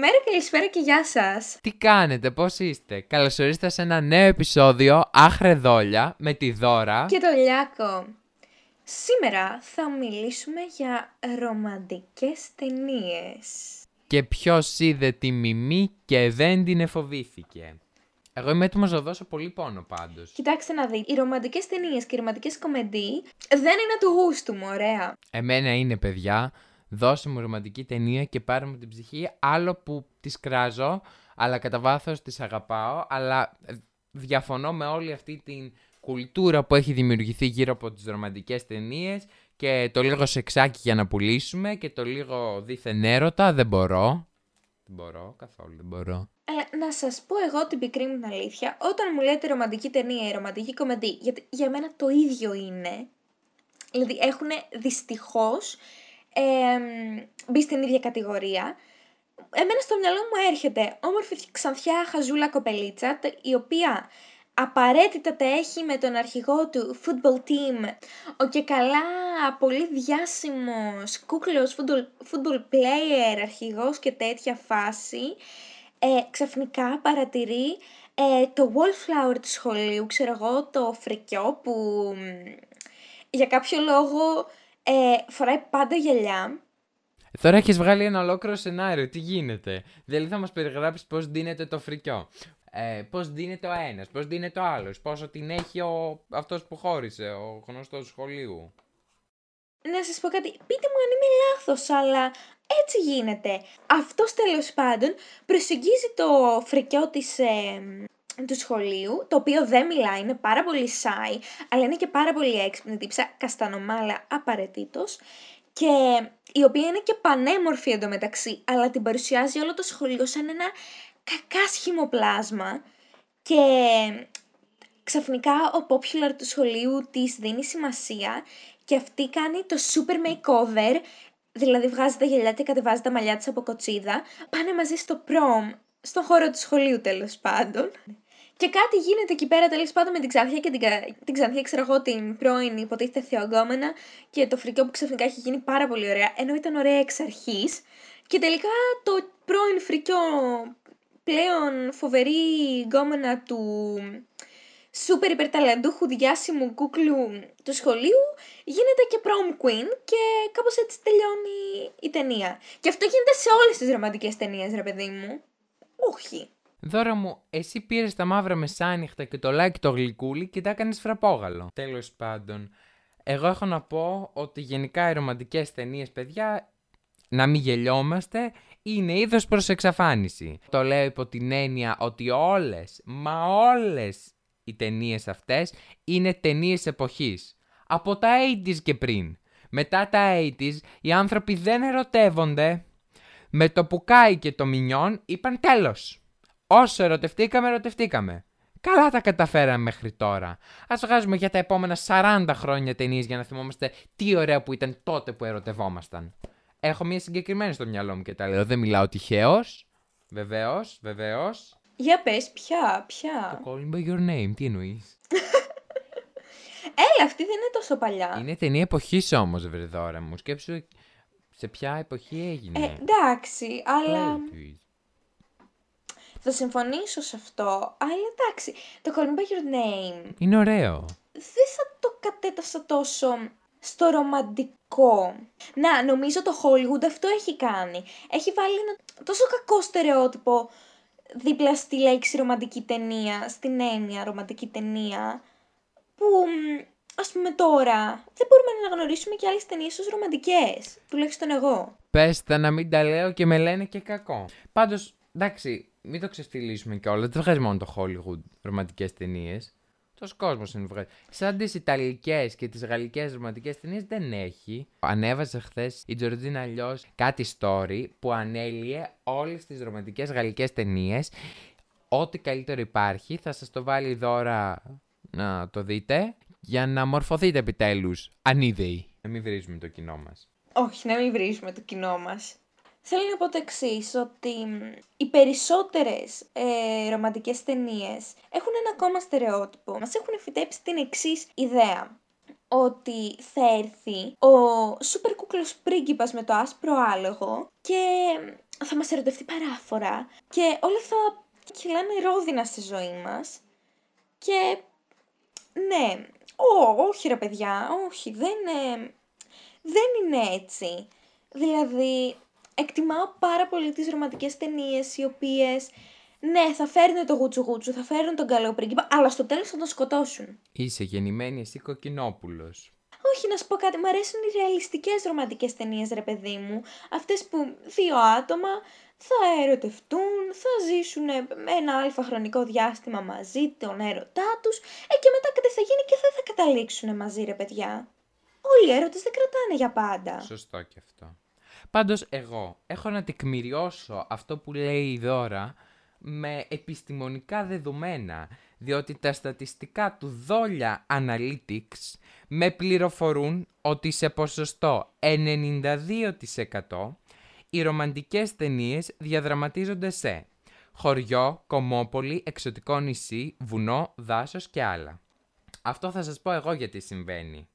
Καλημέρα, καλησπέρα και γεια σας. Τι κάνετε, πώς είστε; Καλώς ορίσατε σε ένα νέο επεισόδιο Άχρε Δόλια με τη Δώρα. Και το Λιάκο. Σήμερα θα μιλήσουμε για ρομαντικές ταινίες. Και ποιος είδε τη μιμή και δεν την εφοβήθηκε. Εγώ είμαι έτοιμος να δώσω πολύ πόνο πάντως. Κοιτάξτε να δείτε, οι ρομαντικές ταινίες και οι ρομαντικές κομμεντί δεν είναι του γούστου μου, ωραία. Εμένα είναι παιδιά, δώσε μου ρομαντική ταινία και πάρε μου την ψυχή, άλλο που τις κράζω, αλλά κατά βάθος τις αγαπάω, αλλά ε, διαφωνώ με όλη αυτή την κουλτούρα που έχει δημιουργηθεί γύρω από τις ρομαντικές ταινίες και το λίγο σεξάκι για να πουλήσουμε και το λίγο δίθεν έρωτα, δεν μπορώ. Δεν μπορώ, καθόλου δεν μπορώ. Ε, να σας πω εγώ την πικρή μου την αλήθεια, όταν μου λέτε ρομαντική ταινία ή ρομαντική κομμεντή, γιατί για μένα το ίδιο είναι, δηλαδή έχουν δυστυχώς ε, μπει στην ίδια κατηγορία. Εμένα στο μυαλό μου έρχεται όμορφη ξανθιά χαζούλα κοπελίτσα, η οποία απαραίτητα τα έχει με τον αρχηγό του football team, ο και καλά πολύ διάσημος κούκλος football, football player, αρχηγός και τέτοια φάση, ε, ξαφνικά παρατηρεί ε, το wallflower του σχολείου, ξέρω εγώ, το φρικιό που για κάποιο λόγο ε, φοράει πάντα γυαλιά. Τώρα έχεις βγάλει ένα ολόκληρο σενάριο. Τι γίνεται; Δηλαδή θα μας περιγράψεις πώς δίνεται το φρικιό. Ε, πώς δίνεται ο ένας, πώς δίνεται ο άλλος, πόσο την έχει ο... αυτός που χώρισε, ο γνωστός σχολείου. Να σας πω κάτι, πείτε μου αν είμαι λάθος, αλλά έτσι γίνεται. Αυτός τέλος πάντων προσεγγίζει το φρικιό της ε, του σχολείου, το οποίο δεν μιλάει, είναι πάρα πολύ σάι, αλλά είναι και πάρα πολύ έξυπνη τύψα, καστανομάλα απαραίτητος. Και η οποία είναι και πανέμορφη εντωμεταξύ, αλλά την παρουσιάζει όλο το σχολείο σαν ένα κακάσχημο πλάσμα. Και ξαφνικά ο popular του σχολείου της δίνει σημασία και αυτή κάνει το super makeover, δηλαδή βγάζει τα γυαλιά και κατεβάζει τα μαλλιά της από κοτσίδα, πάνε μαζί στο prom, στον χώρο του σχολείου τέλος πάντων. Και κάτι γίνεται εκεί πέρα τέλος πάντων με την Ξανθιά και την, την Ξανθιά, ξέρω εγώ, την πρώην υποτίθεται θεογκόμενα και το φρικιό που ξαφνικά έχει γίνει πάρα πολύ ωραία, ενώ ήταν ωραία εξ αρχής. Και τελικά το πρώην φρικιό πλέον φοβερή γκόμενα του σούπερ υπερταλαντούχου διάσημου κούκλου του σχολείου γίνεται και prom queen και κάπως έτσι τελειώνει η ταινία. Και αυτό γίνεται σε όλες τις ρομαντικές ταινίες ρε παιδί μου. Όχι. Δώρα μου, εσύ πήρες τα μαύρα μεσάνυχτα και το λάκι το γλυκούλι και τα έκανες φραπόγαλο. Τέλος πάντων, εγώ έχω να πω ότι γενικά οι ρομαντικές ταινίες, παιδιά, να μην γελιόμαστε, είναι είδος προς εξαφάνιση. Το λέω υπό την έννοια ότι όλες, μα όλες οι ταινίες αυτές είναι ταινίες εποχής. Από τα 80s και πριν. Μετά τα 80s οι άνθρωποι δεν ερωτεύονται. Με το που κάει και το μινιόν είπαν τέλος. Όσο ερωτευτήκαμε, ερωτευτήκαμε. Καλά τα καταφέραμε μέχρι τώρα. Α βγάζουμε για τα επόμενα 40 χρόνια ταινίες για να θυμόμαστε τι ωραία που ήταν τότε που ερωτευόμασταν. Έχω μια συγκεκριμένη στο μυαλό μου και τα λέω. Δεν μιλάω τυχαίως. Βεβαίως, βεβαίως. Για πες, ποια, ποια; Το Call me by your name, τι εννοείς; Έλα, αυτή δεν είναι τόσο παλιά. Είναι ταινία εποχής όμως, βρεδόρα μου. Σκέψου σε ποια εποχή έγινε. Ε, εντάξει, αλλά. Θα συμφωνήσω σε αυτό, αλλά εντάξει, το Call Me By Your Name... Είναι ωραίο. Δεν θα το κατέτασα τόσο στο ρομαντικό. Να, νομίζω το Hollywood αυτό έχει κάνει. Έχει βάλει ένα τόσο κακό στερεότυπο δίπλα στη λέξη ρομαντική ταινία, στην έννοια ρομαντική ταινία, που ας πούμε τώρα δεν μπορούμε να αναγνωρίσουμε και άλλες ταινίες ως ρομαντικές, τουλάχιστον εγώ. Πες τα να μην τα λέω και με λένε και κακό. Πάντως, εντάξει, μην το ξεφτυλίσουμε κιόλας. Δεν βγάζει μόνο το Hollywood ρομαντικές ταινίες. Τόσος κόσμος είναι βγάζει. Σαν τις Ιταλικές και τις Γαλλικές ρομαντικές ταινίες δεν έχει. Ανέβασε χθες η Τζορτζίνα αλλιώ κάτι story που ανέλυε όλες τις ρομαντικές γαλλικές ταινίες. Ό,τι καλύτερο υπάρχει θα σας το βάλει δώρα να το δείτε για να μορφωθείτε επιτέλους ανίδεοι. Να μην βρίζουμε το κοινό μας. Όχι, να μην βρίζουμε το κοινό μας. Θέλω να πω το εξής, ότι οι περισσότερες ε, ρομαντικές ταινίες έχουν ένα ακόμα στερεότυπο. Μας έχουν φυτέψει την εξής ιδέα ότι θα έρθει ο σούπερ κούκλος πρίγκιπας με το άσπρο άλογο και θα μας ερωτευτεί παράφορα και όλα θα κυλάνε ρόδινα στη ζωή μας και ναι, Ω, όχι ρε παιδιά, όχι, δεν, είναι, δεν είναι έτσι. Δηλαδή, εκτιμάω πάρα πολύ τις ρομαντικές ταινίες οι οποίες, ναι, θα φέρουν το γούτσου γούτσου, θα φέρουν τον καλό πρίγκιπα, αλλά στο τέλος θα τον σκοτώσουν. Είσαι γεννημένη εσύ κοκκινόπουλος. Όχι, να σου πω κάτι, μου αρέσουν οι ρεαλιστικές ρομαντικές ταινίες, ρε παιδί μου. Αυτές που δύο άτομα θα ερωτευτούν, θα ζήσουν με ένα αλφα χρονικό διάστημα μαζί, τον έρωτά τους, ε, και μετά κάτι θα γίνει και δεν θα καταλήξουν μαζί, ρε παιδιά. Όλοι οι έρωτες δεν κρατάνε για πάντα. Σωστό και αυτό. Πάντως εγώ έχω να τεκμηριώσω αυτό που λέει η Δώρα με επιστημονικά δεδομένα, διότι τα στατιστικά του Δόλια Analytics με πληροφορούν ότι σε ποσοστό 92% οι ρομαντικές ταινίες διαδραματίζονται σε χωριό, κομμόπολη, εξωτικό νησί, βουνό, δάσος και άλλα. Αυτό θα σας πω εγώ γιατί συμβαίνει.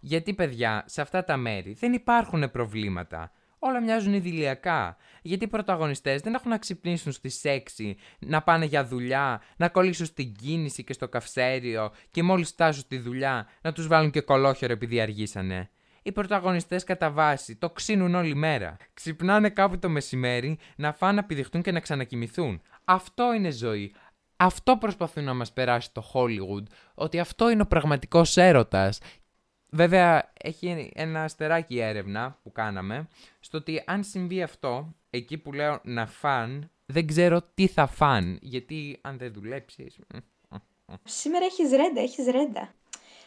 Γιατί παιδιά, σε αυτά τα μέρη δεν υπάρχουν προβλήματα. Όλα μοιάζουν ιδηλιακά. Γιατί οι πρωταγωνιστές δεν έχουν να ξυπνήσουν στις 6, να πάνε για δουλειά, να κολλήσουν στην κίνηση και στο καυσέριο και μόλις φτάσουν στη δουλειά να τους βάλουν και κολόχερο επειδή αργήσανε οι πρωταγωνιστές κατά βάση το ξύνουν όλη μέρα. Ξυπνάνε κάπου το μεσημέρι να φάνε να πηδηχτούν και να ξανακοιμηθούν. Αυτό είναι ζωή. Αυτό προσπαθούν να μας περάσει το Hollywood, ότι αυτό είναι ο πραγματικός έρωτας. Βέβαια, έχει ένα αστεράκι έρευνα που κάναμε, στο ότι αν συμβεί αυτό, εκεί που λέω να φαν, δεν ξέρω τι θα φαν, γιατί αν δεν δουλέψεις... Σήμερα έχεις ρέντα, έχεις ρέντα.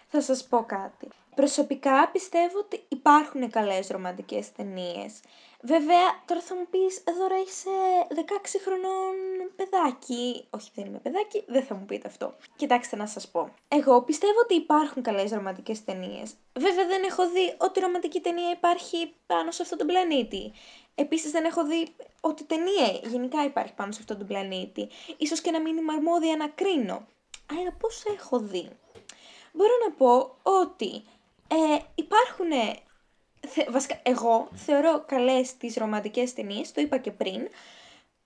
Θα σας πω κάτι. Προσωπικά πιστεύω ότι υπάρχουν καλές ρομαντικές ταινίες. Βέβαια, τώρα θα μου πεις, εδώ ρε είσαι 16 χρονών παιδάκι. Όχι, δεν είμαι παιδάκι, δεν θα μου πείτε αυτό. Κοιτάξτε να σας πω. Εγώ πιστεύω ότι υπάρχουν καλές ρομαντικές ταινίες. Βέβαια, δεν έχω δει ότι ρομαντική ταινία υπάρχει πάνω σε αυτόν τον πλανήτη. Επίσης δεν έχω δει ότι ταινία γενικά υπάρχει πάνω σε αυτόν τον πλανήτη. Ίσως και να μην είμαι αρμόδια να κρίνω. Αλλά πώς έχω δει; Μπορώ να πω ότι ε, υπάρχουν, βασικά εγώ θεωρώ καλές τις ρομαντικές ταινίες, το είπα και πριν,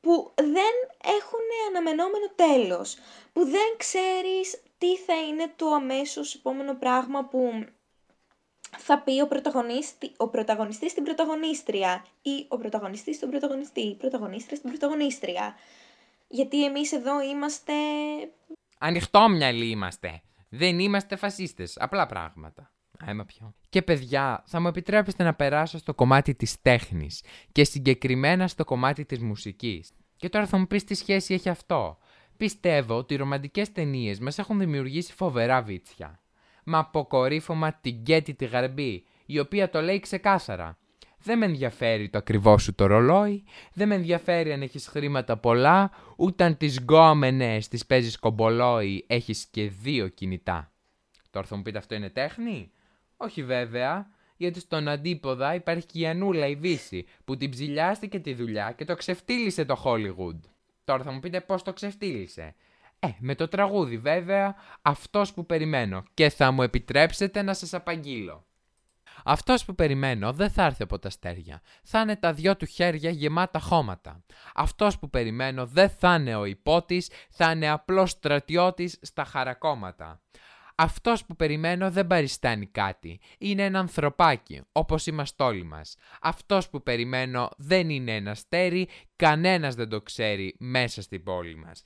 που δεν έχουν αναμενόμενο τέλος, που δεν ξέρεις τι θα είναι το αμέσως επόμενο πράγμα που θα πει ο, πρωταγωνίστη, ο πρωταγωνιστής στην πρωταγωνίστρια ή ο πρωταγωνιστής στον πρωταγωνιστή, η πρωταγωνίστρια στην πρωταγωνίστρια. Γιατί εμείς εδώ είμαστε... Ανοιχτόμυαλοι είμαστε. Δεν είμαστε φασίστες. Απλά πράγματα. Άμα πιο. Και παιδιά, θα μου επιτρέπετε να περάσω στο κομμάτι της τέχνης και συγκεκριμένα στο κομμάτι της μουσικής. Και τώρα θα μου πεις τι σχέση έχει αυτό. Πιστεύω ότι οι ρομαντικές ταινίες μας έχουν δημιουργήσει φοβερά βίτσια. Μα αποκορύφωμα την Γκέτη τη Γαρμπή, η οποία το λέει ξεκάθαρα. Δεν με ενδιαφέρει το ακριβό σου το ρολόι, δεν με ενδιαφέρει αν έχεις χρήματα πολλά, ούτε αν τις γκόμενες τις παίζεις κομπολόι, έχεις και δύο κινητά. Τώρα θα μου πείτε αυτό είναι τέχνη; Όχι βέβαια, γιατί στον αντίποδα υπάρχει και η Ανούλα η Βύση, που την ψηλιάστηκε τη δουλειά και το ξεφτύλισε το Hollywood. Τώρα θα μου πείτε πώς το ξεφτύλισε. Ε, με το τραγούδι βέβαια, αυτός που περιμένω και θα μου επιτρέψετε να σας απαγγείλω. Αυτός που περιμένω δεν θα έρθει από τα αστέρια. Θα είναι τα δυο του χέρια γεμάτα χώματα. Αυτός που περιμένω δεν θα είναι ο υπότης, θα είναι απλός στρατιώτης στα χαρακόμματα. Αυτός που περιμένω δεν παριστάνει κάτι. Είναι ένα ανθρωπάκι, όπως είμαστε όλοι μας. Αυτός που περιμένω δεν είναι ένα αστέρι, κανένας δεν το ξέρει μέσα στην πόλη μας.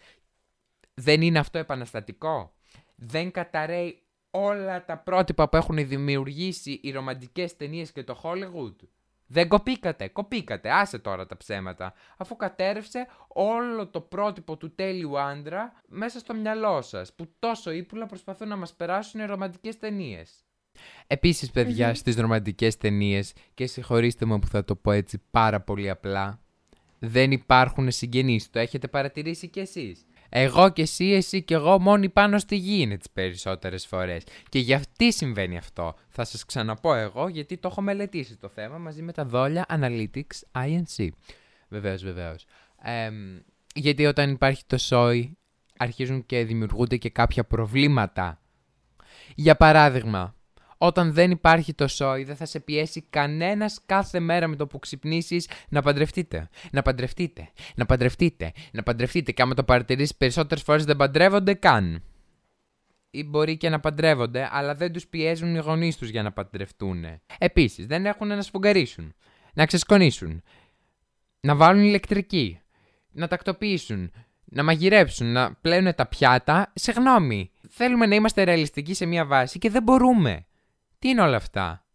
Δεν είναι αυτό επαναστατικό; Δεν καταραίει όλα τα πρότυπα που έχουν δημιουργήσει οι ρομαντικές ταινίες και το Hollywood; Δεν κοπήκατε, κοπήκατε, άσε τώρα τα ψέματα, αφού κατέρευσε όλο το πρότυπο του τέλειου άντρα μέσα στο μυαλό σας, που τόσο ύπουλα προσπαθούν να μας περάσουν οι ρομαντικές ταινίες. Επίσης, παιδιά, στις ρομαντικές ταινίες και συγχωρήστε μου που θα το πω έτσι πάρα πολύ απλά, δεν υπάρχουν συγγενείς, το έχετε παρατηρήσει κι εσείς. Εγώ και εσύ, εσύ και εγώ μόνοι πάνω στη γη είναι τις περισσότερες φορές. Και γιατί συμβαίνει αυτό. Θα σας ξαναπώ εγώ γιατί το έχω μελετήσει το θέμα μαζί με τα δόλια Analytics INC. Βεβαίως, βεβαίως. γιατί όταν υπάρχει το σόι αρχίζουν και δημιουργούνται και κάποια προβλήματα. Για παράδειγμα, Όταν δεν υπάρχει το σόι, δεν θα σε πιέσει κανένας κάθε μέρα με το που ξυπνήσεις να παντρευτείτε. Να παντρευτείτε. Να παντρευτείτε. Να παντρευτείτε. Και άμα το παρατηρήσεις περισσότερες φορές δεν παντρεύονται καν. Ή μπορεί και να παντρεύονται, αλλά δεν τους πιέζουν οι γονείς τους για να παντρευτούν. Επίσης, δεν έχουν να σφουγγαρίσουν. Να ξεσκονίσουν. Να βάλουν ηλεκτρική. Να τακτοποιήσουν να μαγειρέψουν, να πλένουν τα πιάτα. Συγγνώμη, θέλουμε να είμαστε ρεαλιστικοί σε μια βάση και δεν μπορούμε. Τι είναι όλα αυτά;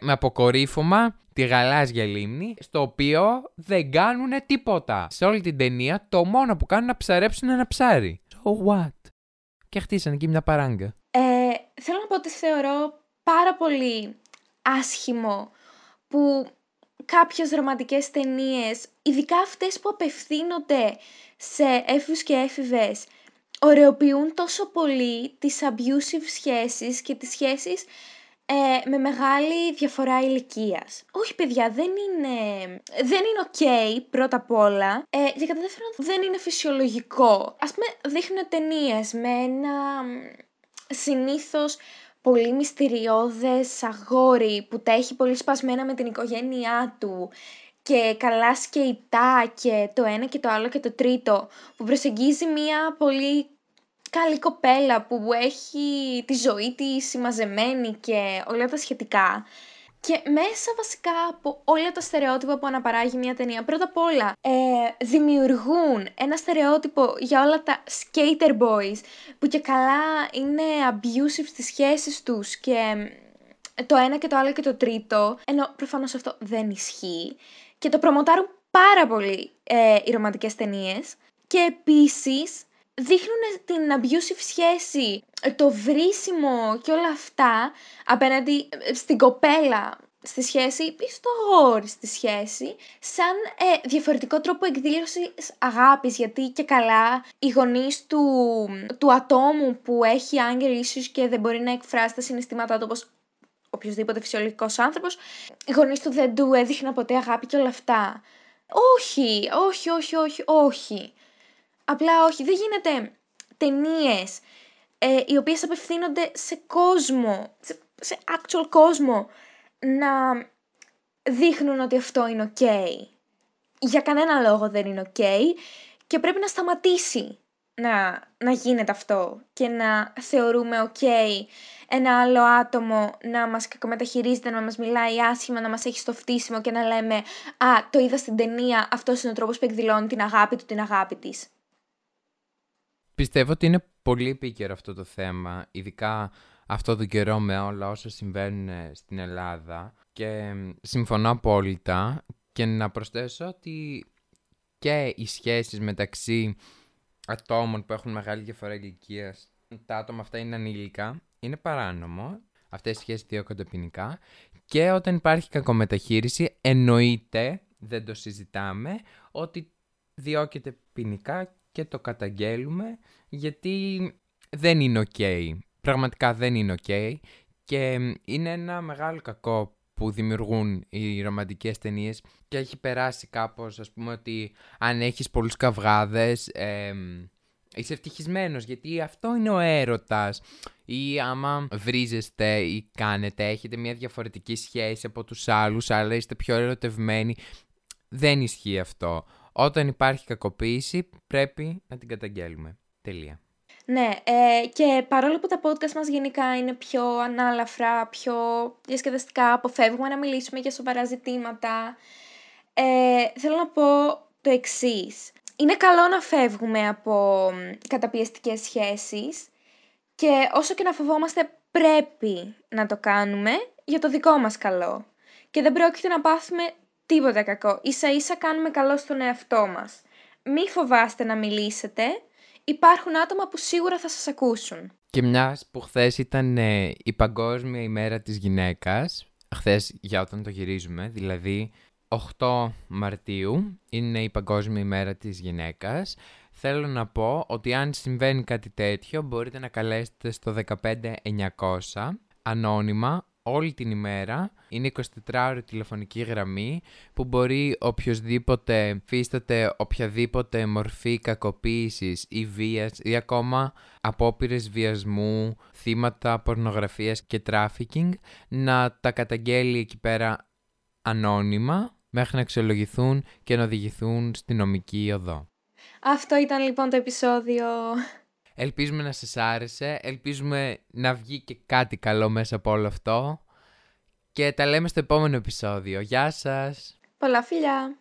Με αποκορύφωμα τη γαλάζια λίμνη, στο οποίο δεν κάνουν τίποτα. Σε όλη την ταινία το μόνο που κάνουν είναι να ψαρέψουν ένα ψάρι. So what? Και χτίσανε εκεί μια παράγκα. Ε, θέλω να πω ότι θεωρώ πάρα πολύ άσχημο που κάποιες ρομαντικές ταινίες, ειδικά αυτές που απευθύνονται σε έφηβους και έφηβες, ωρεοποιούν τόσο πολύ τις abusive σχέσεις και τις σχέσεις ε, με μεγάλη διαφορά ηλικίας. Όχι παιδιά, δεν είναι, δεν είναι ok πρώτα απ' όλα. Ε, για κατά δεύτερον δεν είναι φυσιολογικό. Ας πούμε δείχνουν ταινίες με ένα συνήθως πολύ μυστηριώδες αγόρι που τα έχει πολύ σπασμένα με την οικογένειά του και καλά σκεϊτά και το ένα και το άλλο και το τρίτο που προσεγγίζει μια πολύ καλή κοπέλα που έχει τη ζωή της συμμαζεμένη και όλα τα σχετικά και μέσα βασικά από όλα τα στερεότυπα που αναπαράγει μια ταινία, πρώτα απ' όλα ε, δημιουργούν ένα στερεότυπο για όλα τα skater boys που και καλά είναι abusive στις σχέσεις τους και το ένα και το άλλο και το τρίτο, ενώ προφανώς αυτό δεν ισχύει και το προμοτάρουν πάρα πολύ ε, οι ρομαντικές ταινίες. και επίσης δείχνουν την abusive σχέση, το βρίσιμο και όλα αυτά απέναντι ε, στην κοπέλα στη σχέση ή στο αγόρι στη σχέση σαν ε, διαφορετικό τρόπο εκδήλωσης αγάπης γιατί και καλά οι γονείς του, του ατόμου που έχει anger issues και δεν μπορεί να εκφράσει τα συναισθήματά του όπως οποιοδήποτε φυσιολογικός άνθρωπος οι γονείς του δεν του έδειχναν ποτέ αγάπη και όλα αυτά. Όχι, όχι, όχι, όχι, όχι. Απλά όχι, δεν γίνεται ταινίες ε, οι οποίες απευθύνονται σε κόσμο, σε, σε actual κόσμο, να δείχνουν ότι αυτό είναι ok. Για κανένα λόγο δεν είναι ok και πρέπει να σταματήσει να, να γίνεται αυτό και να θεωρούμε ok ένα άλλο άτομο να μας κακομεταχειρίζεται, να μας μιλάει άσχημα, να μας έχει στο φτύσιμο και να λέμε «Α, το είδα στην ταινία, αυτός είναι ο τρόπος που εκδηλώνει την αγάπη του, την αγάπη της». Πιστεύω ότι είναι πολύ επίκαιρο αυτό το θέμα, ειδικά αυτό το καιρό με όλα όσα συμβαίνουν στην Ελλάδα. Και συμφωνώ απόλυτα. Και να προσθέσω ότι και οι σχέσεις μεταξύ ατόμων που έχουν μεγάλη διαφορά ηλικίας, τα άτομα αυτά είναι ανήλικα, είναι παράνομο. Αυτές οι σχέσεις διώκονται ποινικά. Και όταν υπάρχει κακομεταχείριση εννοείται, δεν το συζητάμε, ότι διώκεται ποινικά και το καταγγέλουμε γιατί δεν είναι ok. Πραγματικά δεν είναι ok και είναι ένα μεγάλο κακό που δημιουργούν οι ρομαντικές ταινίες και έχει περάσει κάπως ας πούμε ότι αν έχεις πολλούς καυγάδες ε, είσαι ευτυχισμένος γιατί αυτό είναι ο έρωτας. Ή άμα βρίζεστε ή κάνετε έχετε μια διαφορετική σχέση από τους άλλους αλλά είστε πιο ερωτευμένοι. Δεν ισχύει αυτό όταν υπάρχει κακοποίηση πρέπει να την καταγγέλουμε. Τελεία. Ναι, ε, και παρόλο που τα podcast μας γενικά είναι πιο ανάλαφρα, πιο διασκεδαστικά, αποφεύγουμε να μιλήσουμε για σοβαρά ζητήματα, ε, θέλω να πω το εξής. Είναι καλό να φεύγουμε από καταπιεστικές σχέσεις και όσο και να φοβόμαστε πρέπει να το κάνουμε για το δικό μας καλό. Και δεν πρόκειται να πάθουμε τίποτα κακό. Ίσα ίσα κάνουμε καλό στον εαυτό μας. Μη φοβάστε να μιλήσετε. Υπάρχουν άτομα που σίγουρα θα σας ακούσουν. Και μιας που χθες ήταν ε, η Παγκόσμια ημέρα της γυναίκας, χθες για όταν το γυρίζουμε, δηλαδή 8 Μαρτίου είναι η Παγκόσμια ημέρα της γυναίκας, θέλω να πω ότι αν συμβαίνει κάτι τέτοιο μπορείτε να καλέσετε στο 15900 ανώνυμα όλη την ημέρα. Είναι 24 τηλεφωνική γραμμή που μπορεί οποιοδήποτε υφίσταται οποιαδήποτε μορφή κακοποίησης ή βίας ή ακόμα απόπειρες βιασμού, θύματα πορνογραφίας και τράφικινγκ να τα καταγγέλλει εκεί πέρα ανώνυμα μέχρι να αξιολογηθούν και να οδηγηθούν στη νομική οδό. Αυτό ήταν λοιπόν το επεισόδιο. Ελπίζουμε να σας άρεσε, ελπίζουμε να βγει και κάτι καλό μέσα από όλο αυτό και τα λέμε στο επόμενο επεισόδιο. Γεια σας! Πολλά φιλιά!